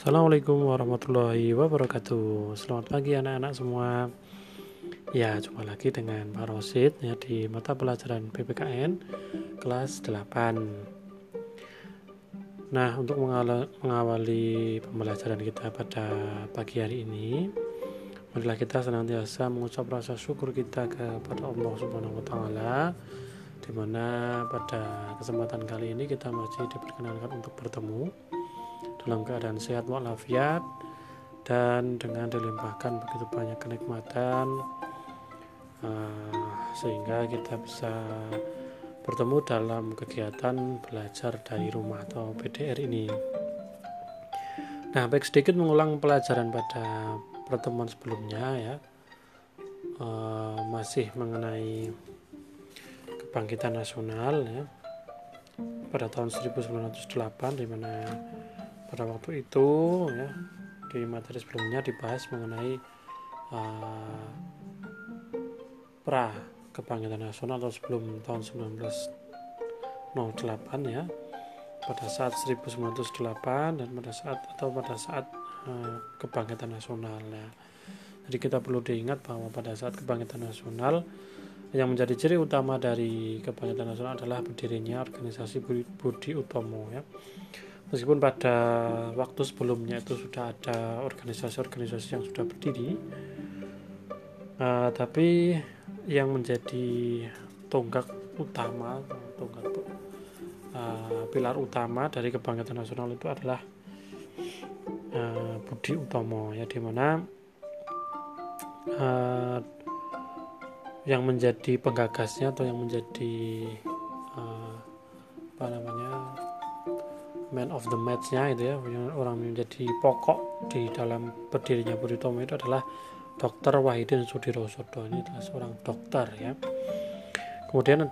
Assalamualaikum warahmatullahi wabarakatuh. Selamat pagi anak-anak semua. Ya, jumpa lagi dengan Pak Rosid ya, di mata pelajaran PPKN kelas 8 Nah, untuk mengawali pembelajaran kita pada pagi hari ini Marilah kita senantiasa mengucap rasa syukur kita kepada Allah Subhanahu wa taala di mana pada kesempatan kali ini kita masih diperkenankan untuk bertemu dalam keadaan sehat walafiat dan dengan dilimpahkan begitu banyak kenikmatan uh, sehingga kita bisa bertemu dalam kegiatan belajar dari rumah atau PDR ini. Nah, baik sedikit mengulang pelajaran pada pertemuan sebelumnya ya, uh, masih mengenai kebangkitan nasional ya pada tahun 1908 di mana pada waktu itu ya di materi sebelumnya dibahas mengenai uh, pra kebangkitan nasional atau sebelum tahun 1908 ya pada saat 1908 dan pada saat atau pada saat uh, kebangkitan nasional ya. Jadi kita perlu diingat bahwa pada saat kebangkitan nasional yang menjadi ciri utama dari kebangkitan nasional adalah berdirinya organisasi Budi Utomo ya meskipun pada waktu sebelumnya itu sudah ada organisasi-organisasi yang sudah berdiri uh, tapi yang menjadi tonggak utama tonggak uh, pilar utama dari kebangkitan nasional itu adalah uh, Budi Utomo ya di mana uh, yang menjadi penggagasnya atau yang menjadi uh, apa namanya man of the match-nya itu ya orang menjadi pokok di dalam berdirinya Budi Tomo itu adalah Dr. Wahidin Sudirosodo ini adalah seorang dokter ya kemudian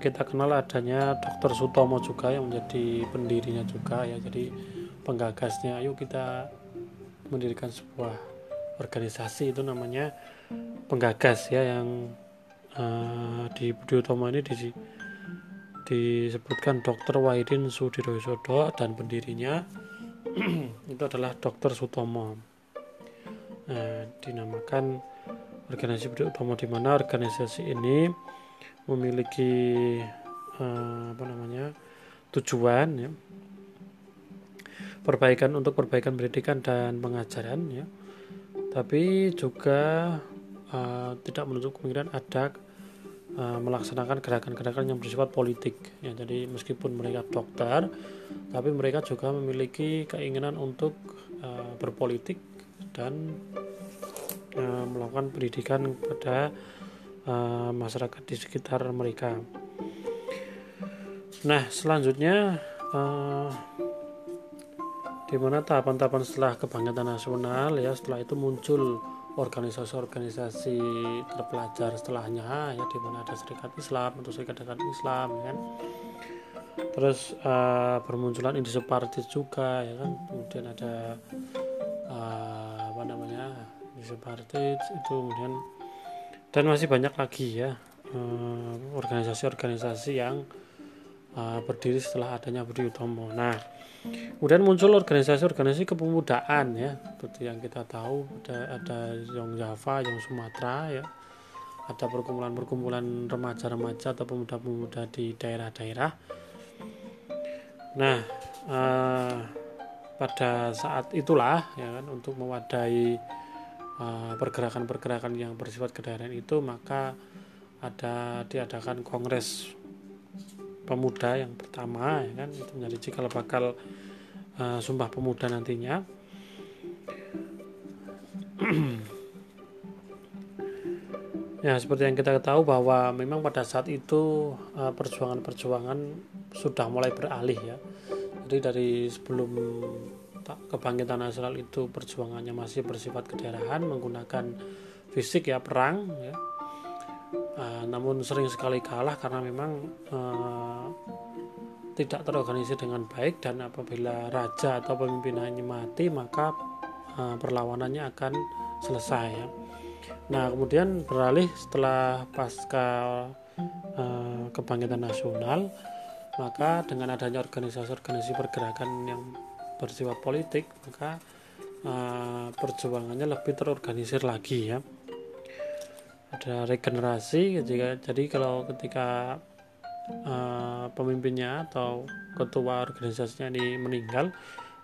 kita kenal adanya Dr. Sutomo juga yang menjadi pendirinya juga ya jadi penggagasnya ayo kita mendirikan sebuah organisasi itu namanya penggagas ya yang uh, di Budi Utomo ini di disebutkan Dr. Wahidin Sudirosodo dan pendirinya itu adalah Dr. Sutomo. Nah, dinamakan organisasi Budi Utomo di mana organisasi ini memiliki eh, apa namanya tujuan ya perbaikan untuk perbaikan pendidikan dan pengajaran ya tapi juga uh, tidak menutup kemungkinan ada Eh, melaksanakan gerakan-gerakan yang bersifat politik. Ya jadi meskipun mereka dokter tapi mereka juga memiliki keinginan untuk uh, berpolitik dan uh, melakukan pendidikan kepada uh, masyarakat di sekitar mereka. Nah selanjutnya uh, di mana tahapan-tahapan setelah kebangkitan nasional ya setelah itu muncul organisasi-organisasi terpelajar setelahnya ya di mana ada serikat Islam atau serikat-serikat Islam ya kan. Terus uh, bermunculan Indonesia Party juga ya kan. Kemudian ada uh, apa namanya Indonesia Party itu kemudian dan masih banyak lagi ya eh, organisasi-organisasi uh, yang uh, berdiri setelah adanya Budi Utomo. Nah Kemudian muncul organisasi-organisasi kepemudaan ya, seperti yang kita tahu ada ada yang Java, yang Sumatera ya. Ada perkumpulan-perkumpulan remaja-remaja atau pemuda-pemuda di daerah-daerah. Nah, eh, pada saat itulah ya kan untuk mewadahi eh, pergerakan-pergerakan yang bersifat kedaerahan itu maka ada diadakan kongres pemuda yang pertama ya kan itu menjadi cikal bakal uh, sumpah pemuda nantinya. Ya seperti yang kita tahu bahwa memang pada saat itu perjuangan perjuangan-perjuangan sudah mulai beralih ya. Jadi dari sebelum kebangkitan nasional itu perjuangannya masih bersifat kedaerahan menggunakan fisik ya perang ya. Uh, namun sering sekali kalah karena memang uh, tidak terorganisir dengan baik dan apabila raja atau pemimpinannya mati maka uh, perlawanannya akan selesai ya. Nah kemudian beralih setelah pasca uh, kebangkitan nasional maka dengan adanya organisasi-organisasi pergerakan yang bersifat politik maka uh, perjuangannya lebih terorganisir lagi ya ada regenerasi ketika jadi kalau ketika uh, pemimpinnya atau ketua organisasinya ini meninggal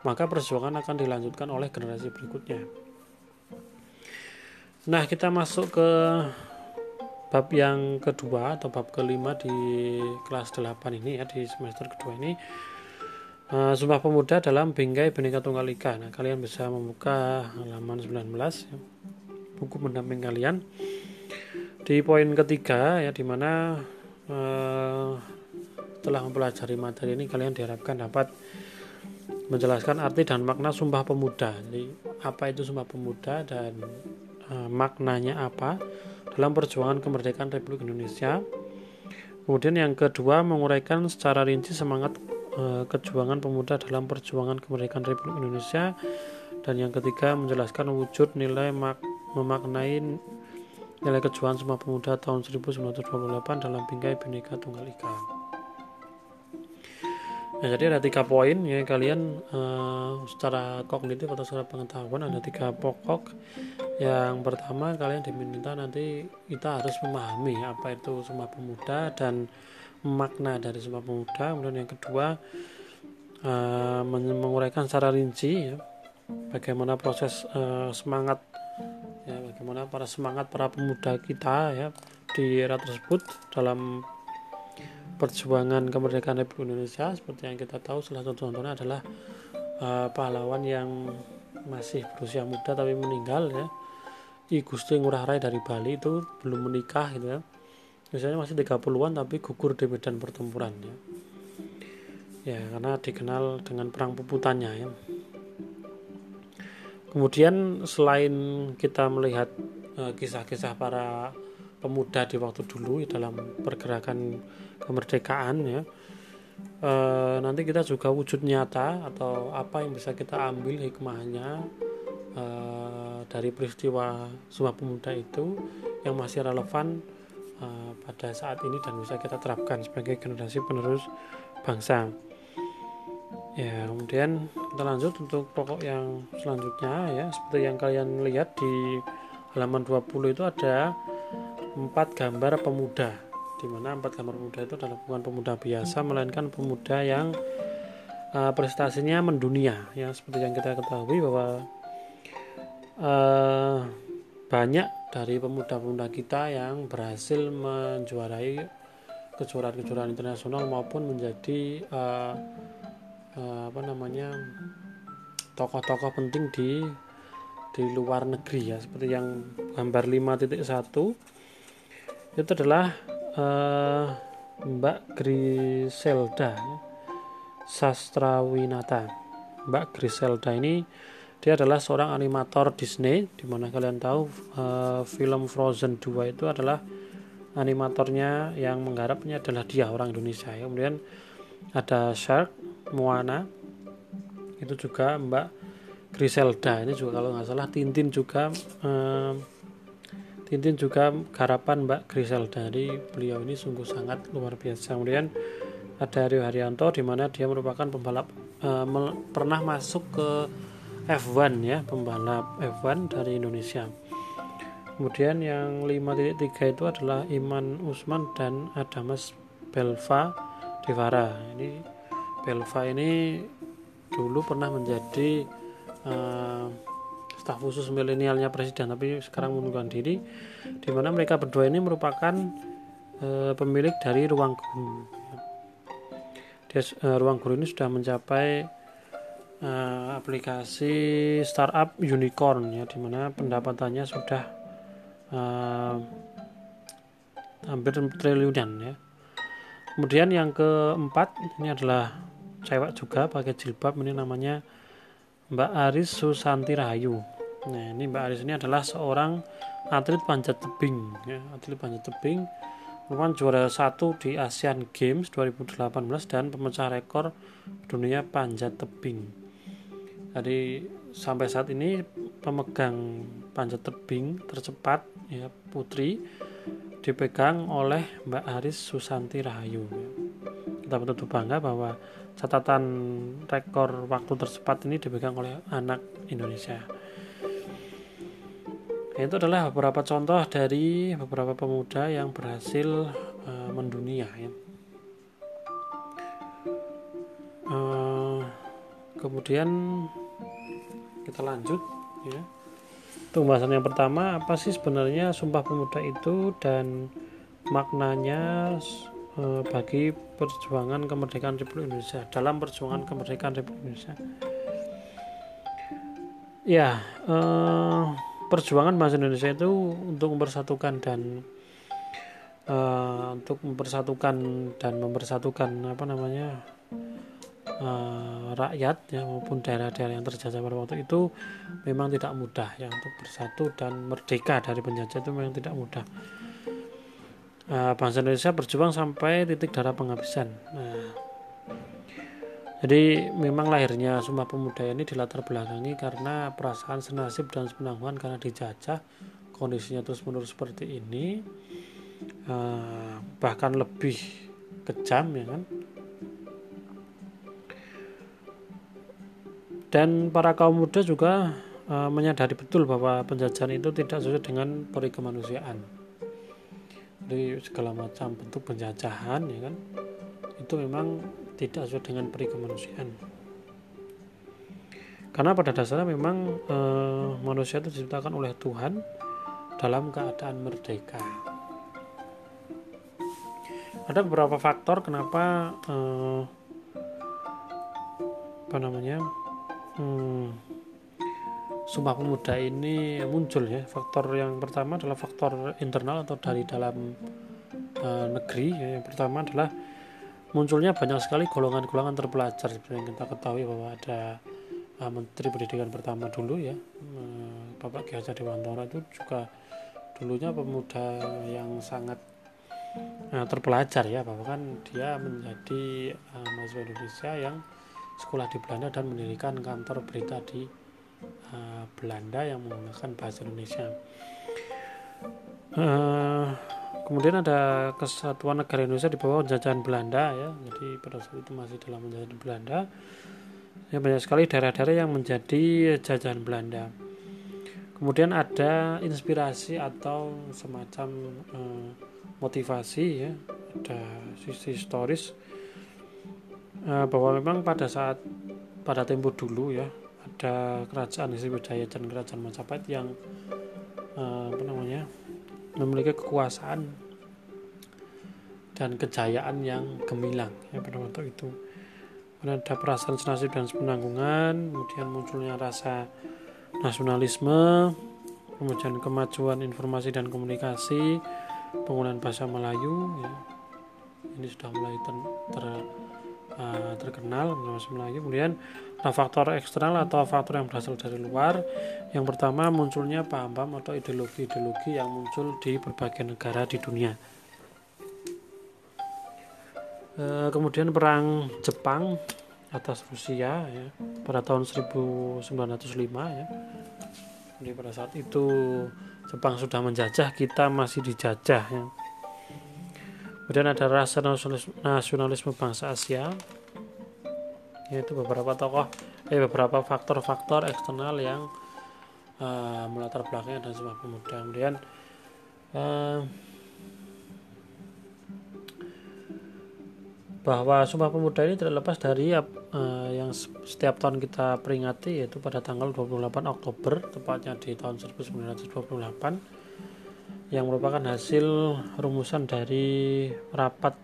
maka perjuangan akan dilanjutkan oleh generasi berikutnya nah kita masuk ke bab yang kedua atau bab kelima di kelas 8 ini ya di semester kedua ini uh, Sumpah Pemuda dalam Bingkai Bhinneka Tunggal Ika. Nah, kalian bisa membuka halaman 19 ya, buku pendamping kalian. Di poin ketiga ya di uh, setelah mempelajari materi ini kalian diharapkan dapat menjelaskan arti dan makna Sumpah Pemuda. Jadi apa itu Sumpah Pemuda dan uh, maknanya apa? dalam perjuangan kemerdekaan Republik Indonesia. Kemudian yang kedua menguraikan secara rinci semangat e, kejuangan pemuda dalam perjuangan kemerdekaan Republik Indonesia dan yang ketiga menjelaskan wujud nilai mak memaknai nilai kejuangan semua pemuda tahun 1928 dalam bingkai Bhinneka Tunggal Ika. Nah, jadi ada tiga poin ya kalian uh, secara kognitif atau secara pengetahuan ada tiga pokok. Yang pertama kalian diminta nanti kita harus memahami apa itu Sumpah Pemuda dan makna dari Sumpah Pemuda. Kemudian yang kedua uh, menguraikan secara rinci ya, bagaimana proses uh, semangat bagaimana para semangat para pemuda kita ya di era tersebut dalam perjuangan kemerdekaan Republik Indonesia. Seperti yang kita tahu salah satu contohnya adalah uh, pahlawan yang masih berusia muda tapi meninggal ya. I. Gusti Ngurah Rai dari Bali itu belum menikah gitu ya. Misalnya masih 30-an tapi gugur di medan pertempuran ya. Ya karena dikenal dengan perang puputannya ya kemudian selain kita melihat eh, kisah-kisah uh, para pemuda di waktu dulu dalam pergerakan kemerdekaan ya e, nanti kita juga wujud nyata atau apa yang bisa kita ambil hikmahnya e, dari peristiwa Sumpah Pemuda itu yang masih relevan e, pada saat ini dan bisa kita terapkan sebagai generasi penerus bangsa ya kemudian kita lanjut untuk pokok yang selanjutnya ya. Seperti yang kalian lihat di halaman 20 itu ada empat gambar pemuda. Di mana empat gambar pemuda itu adalah bukan pemuda biasa melainkan pemuda yang uh, prestasinya mendunia ya. Seperti yang kita ketahui bahwa uh, banyak dari pemuda-pemuda kita yang berhasil menjuarai kejuaraan-kejuaraan internasional maupun menjadi uh, uh, apa namanya tokoh-tokoh penting di di luar negeri ya. Seperti yang gambar 5.1 itu adalah uh, Mbak Griselda Sastrawinata. Mbak Griselda ini dia adalah seorang animator Disney di mana kalian tahu uh, film Frozen 2 itu adalah animatornya yang menggarapnya adalah dia orang Indonesia ya. kemudian ada Shark Moana itu juga Mbak Griselda ini juga kalau nggak salah Tintin juga uh, Tintin juga garapan Mbak Grisel dari beliau ini sungguh sangat luar biasa. Kemudian ada Rio Haryanto di mana dia merupakan pembalap uh, pernah masuk ke F1 ya, pembalap F1 dari Indonesia. Kemudian yang 5.3 itu adalah Iman Usman dan Adamas Belva Devara. Ini Belva ini dulu pernah menjadi uh, staf khusus milenialnya presiden tapi sekarang mengundurkan diri di mana mereka berdua ini merupakan e, pemilik dari ruang guru. Dia e, ruang guru ini sudah mencapai e, aplikasi startup unicorn ya di mana pendapatannya sudah e, hampir triliunan ya. Kemudian yang keempat ini adalah cewek juga pakai jilbab ini namanya Mbak Aris Susanti Rahayu Nah, ini Mbak Aris ini adalah seorang atlet panjat tebing, ya, atlet panjat tebing merupakan juara satu di Asian Games 2018 dan pemecah rekor dunia panjat tebing. Jadi sampai saat ini pemegang panjat tebing tercepat ya putri dipegang oleh Mbak Aris Susanti Rahayu. Kita patut bangga bahwa catatan rekor waktu tercepat ini dipegang oleh anak Indonesia. Itu adalah beberapa contoh dari beberapa pemuda yang berhasil uh, mendunia. Ya. Uh, kemudian kita lanjut ya. Pembahasan yang pertama apa sih sebenarnya Sumpah Pemuda itu dan maknanya bagi perjuangan kemerdekaan Republik Indonesia dalam perjuangan kemerdekaan Republik Indonesia. Ya, uh, perjuangan bangsa Indonesia itu untuk mempersatukan dan uh, untuk mempersatukan dan mempersatukan apa namanya uh, rakyat ya maupun daerah-daerah yang terjajah pada waktu itu memang tidak mudah ya untuk bersatu dan merdeka dari penjajah itu memang tidak mudah uh, bangsa Indonesia berjuang sampai titik darah penghabisan. Nah, jadi memang lahirnya Sumpah Pemuda ini dilatar belakangi karena perasaan senasib dan sepenanggungan karena dijajah. Kondisinya terus menerus seperti ini uh, bahkan lebih kejam ya kan? Dan para kaum muda juga uh, menyadari betul bahwa penjajahan itu tidak sesuai dengan peri kemanusiaan jadi segala macam bentuk penjajahan ya kan? Itu memang tidak sesuai dengan peri kemanusiaan karena pada dasarnya memang e, manusia itu diciptakan oleh Tuhan dalam keadaan merdeka. Ada beberapa faktor kenapa e, apa namanya hmm, Sumpah Pemuda ini muncul ya. Faktor yang pertama adalah faktor internal atau dari dalam e, negeri ya. yang pertama adalah munculnya banyak sekali golongan-golongan terpelajar. Seperti yang kita ketahui bahwa ada uh, Menteri Pendidikan pertama dulu ya. Uh, Bapak Ki Hajar Dewantara itu juga dulunya pemuda yang sangat uh, terpelajar ya. Bahkan dia menjadi uh, mahasiswa Indonesia yang sekolah di Belanda dan mendirikan kantor berita di uh, Belanda yang menggunakan bahasa Indonesia. Uh, kemudian ada kesatuan negara Indonesia di bawah penjajahan Belanda ya. Jadi pada saat itu masih dalam penjajahan Belanda. Ya banyak sekali daerah-daerah yang menjadi jajahan Belanda. Kemudian ada inspirasi atau semacam eh, motivasi ya. Ada sisi historis eh, bahwa memang pada saat pada tempo dulu ya ada kerajaan Sriwijaya dan kerajaan Majapahit yang eh, apa namanya memiliki kekuasaan dan kejayaan yang gemilang ya pada waktu itu ada perasaan senasib dan sepenanggungan kemudian munculnya rasa nasionalisme kemudian kemajuan informasi dan komunikasi penggunaan bahasa Melayu ya. ini sudah mulai ter, ter uh, terkenal bahasa Melayu kemudian ada faktor eksternal atau faktor yang berasal dari luar. Yang pertama munculnya paham-paham atau ideologi-ideologi yang muncul di berbagai negara di dunia. E, kemudian perang Jepang atas Rusia ya pada tahun 1905 ya. Jadi pada saat itu Jepang sudah menjajah kita masih dijajah ya. Kemudian ada rasa nasionalisme, nasionalisme bangsa Asia yaitu beberapa tokoh eh beberapa faktor-faktor eksternal yang uh, melatar belakangnya dan sebuah pemuda kemudian uh, bahwa Sumpah Pemuda ini tidak lepas dari uh, yang setiap tahun kita peringati yaitu pada tanggal 28 Oktober tepatnya di tahun 1928 yang merupakan hasil rumusan dari rapat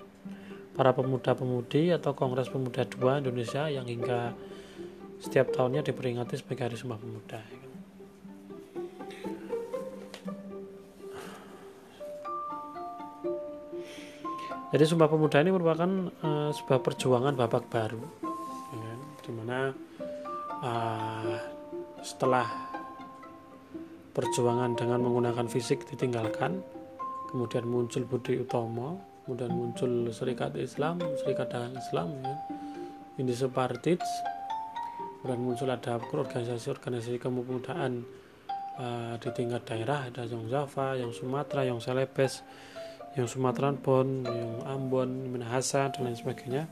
para pemuda-pemudi atau Kongres Pemuda II Indonesia yang hingga setiap tahunnya diperingati sebagai Hari Sumpah Pemuda. Jadi Sumpah Pemuda ini merupakan uh, sebuah perjuangan babak baru, ya, di mana uh, setelah perjuangan dengan menggunakan fisik ditinggalkan, kemudian muncul Budi Utomo kemudian muncul Serikat Islam Serikat Dagang Islam ya. ini Partis kemudian muncul ada organisasi-organisasi kepemudaan uh, di tingkat daerah ada yang Java, yang Sumatera, yang Celebes, yang Sumatera Pon, yang Ambon, Minahasa dan lain sebagainya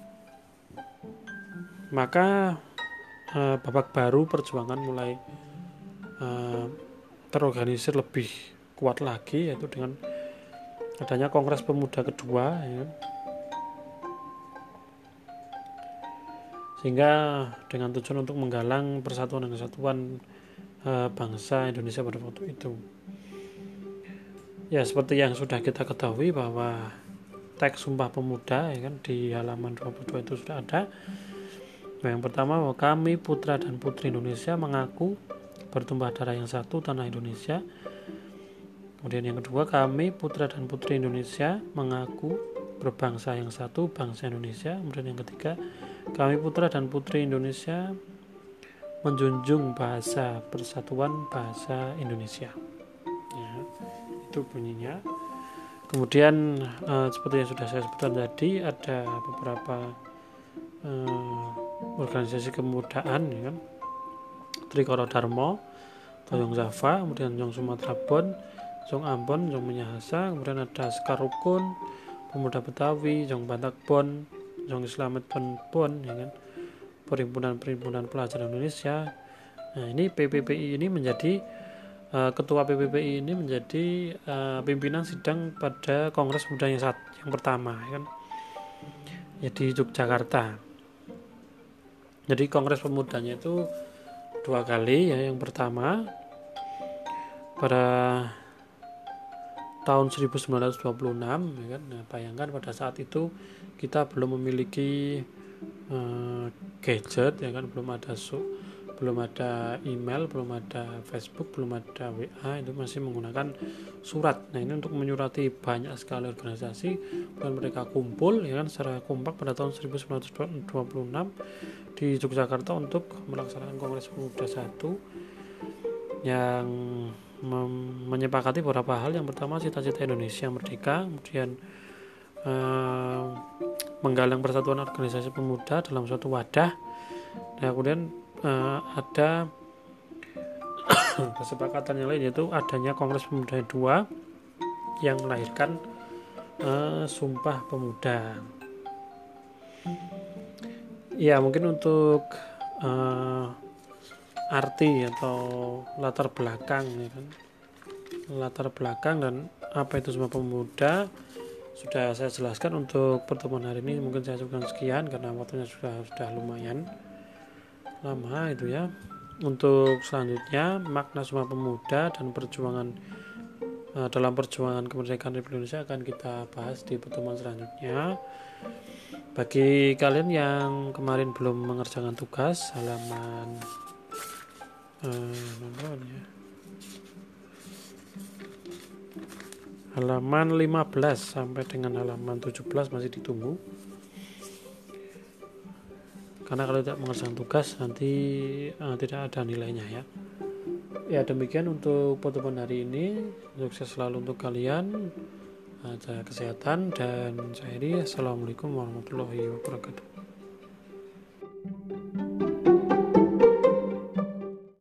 maka uh, babak baru perjuangan mulai uh, terorganisir lebih kuat lagi yaitu dengan adanya Kongres Pemuda kedua ya. sehingga dengan tujuan untuk menggalang persatuan dan kesatuan uh, bangsa Indonesia pada waktu itu ya seperti yang sudah kita ketahui bahwa teks Sumpah Pemuda ya kan di halaman 22 itu sudah ada Nah, yang pertama bahwa kami putra dan putri Indonesia mengaku bertumpah darah yang satu tanah Indonesia. Kemudian yang kedua kami putra dan putri Indonesia mengaku berbangsa yang satu bangsa Indonesia. Kemudian yang ketiga kami putra dan putri Indonesia menjunjung bahasa persatuan bahasa Indonesia. Ya, itu bunyinya. Kemudian eh, seperti yang sudah saya sebutkan tadi ada beberapa eh, organisasi kemudaan ya kan Trikoro Dharma Toyong Java kemudian Jong Sumatera Bon Jong Ambon Jong Menyahasa kemudian ada Sekarukun Pemuda Betawi Jong Batak Bon Jong Islamet Bon ya kan? Perhimpunan-perhimpunan pelajar Indonesia. Nah ini PPPI ini menjadi uh, ketua PPPI ini menjadi uh, pimpinan sidang pada Kongres Pemuda yang saat yang pertama ya kan? Ya di Yogyakarta. Jadi kongres pemudanya itu dua kali ya. Yang pertama pada tahun 1926 ya kan? Nah, bayangkan pada saat itu kita belum memiliki uh, gadget ya kan? Belum ada su belum ada email, belum ada Facebook, belum ada WA, itu masih menggunakan surat. Nah ini untuk menyurati banyak sekali organisasi. Dan mereka kumpul ya kan? Secara kompak pada tahun 1926 di Yogyakarta untuk melaksanakan Kongres Pemuda satu yang menyepakati beberapa hal. Yang pertama cita-cita Indonesia merdeka, kemudian eh, menggalang persatuan organisasi pemuda dalam suatu wadah. Nah, kemudian uh, ada kesepakatan yang lain yaitu adanya Kongres Pemuda II yang melahirkan uh, Sumpah Pemuda. Ya mungkin untuk uh, arti atau latar belakang ya kan? Latar belakang dan apa itu Sumpah Pemuda sudah saya jelaskan untuk pertemuan hari ini. Mungkin saya cukupkan sekian karena waktunya sudah sudah lumayan lama itu ya. Untuk selanjutnya makna Sumpah Pemuda dan perjuangan uh, dalam perjuangan kemerdekaan Republik Indonesia akan kita bahas di pertemuan selanjutnya. Bagi kalian yang kemarin belum mengerjakan tugas halaman uh, ya. Halaman 15 sampai dengan halaman 17 masih ditunggu. Karena kalau tidak mengerjakan tugas nanti uh, tidak ada nilainya ya. Ya demikian untuk pertemuan hari ini. Sukses selalu untuk kalian. Jaga kesehatan dan saya ini assalamualaikum warahmatullahi wabarakatuh